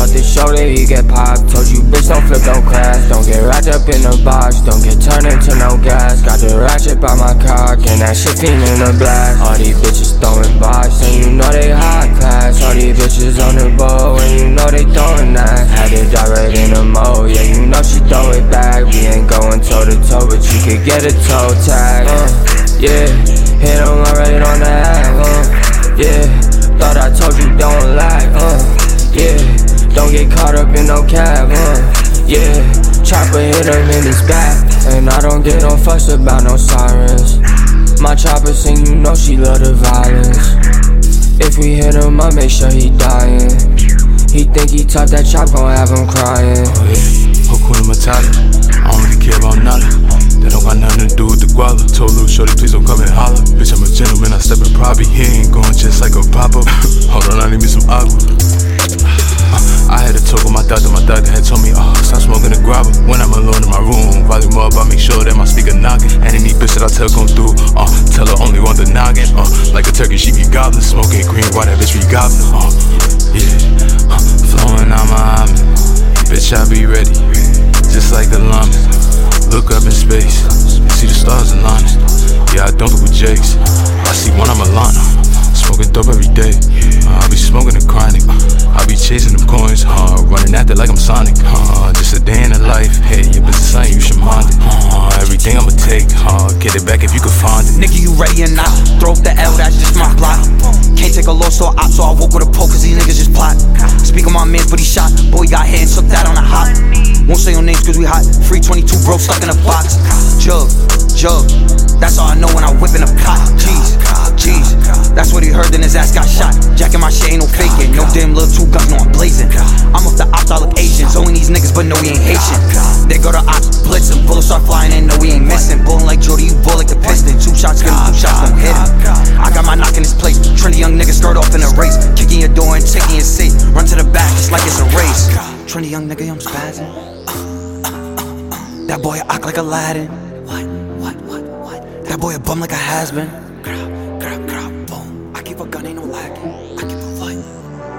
Start the that he get popped. Told you bitch don't flip, don't crash. Don't get wrapped up in the box. Don't get turned into no gas. Got the ratchet by my cock and that shit fiend in the blast. All these bitches throwing box and you know they high class. All these bitches on the bow and you know they throwing that. Had it direct in the mo, yeah you know she throw it back. We ain't going toe to toe, but you could get a toe tag. Uh, yeah, hit him already on the app. Don't get caught up in no cab. Uh, yeah, chopper hit him in his back, and I don't get no fuss about no sirens. My chopper sing, you know she love the violence. If we hit him up, make sure he dying. He think he tough, that chop gon' have him crying. Oh yeah, Hakuna Matata. I don't really care about nothing. That don't got nothing to do with the guala. Told little shorty, please don't come and holler. Bitch, I'm a gentleman, I step in property. He ain't going just like a pop-up. Hold on, I need me some agua. I had to talk with my doctor, my doctor had told me, oh, stop smoking the grabber. When I'm alone in my room, volume up, I make sure that my speaker knocking. And any bitch that I tell come through, uh, tell her only want the noggin, uh, like a turkey, she be gobbling, smoking green, why that bitch be gobbling, uh, yeah, uh, flowing out my almond, bitch, I be ready, just like the llama. Look up in space, see the stars aligning. Yeah, I don't with Jakes, Sonic. Uh, just a day in the life. Hey, your business something you should mind it. Everything I'ma take, huh? Get it back if you can find it. Nigga, you ready or not? Throw up the L, that's just my plot. Can't take a loss or op, so I woke with a poke, cause these niggas just plot. Speak on my mans, but he shot. Boy, got hit and took that on a hop. Won't say your names, cause we hot. Free 22 bro, stuck in a box. Jug, jug. That's all I know when I whip in a pot. Jeez, jeez. That's what he heard, then his ass got shot. Jacking my shit ain't no faking. No damn little two guns, no I'm blazing. But no, we ain't Haitian. They go to ops, blitzing. Bullets start flying and no, we ain't missing. Bullin' like Jordy, you bull like the piston. Two shots, get two shots, won't hit him. I got my knock in this place. Trendy young nigga start off in a race. Kicking your door and taking your seat. Run to the back, it's like it's a race. Trendy young nigga, I'm spazzing. That boy act like Aladdin. What, what, what, what? That boy a bum like a has been. I keep a gun, ain't no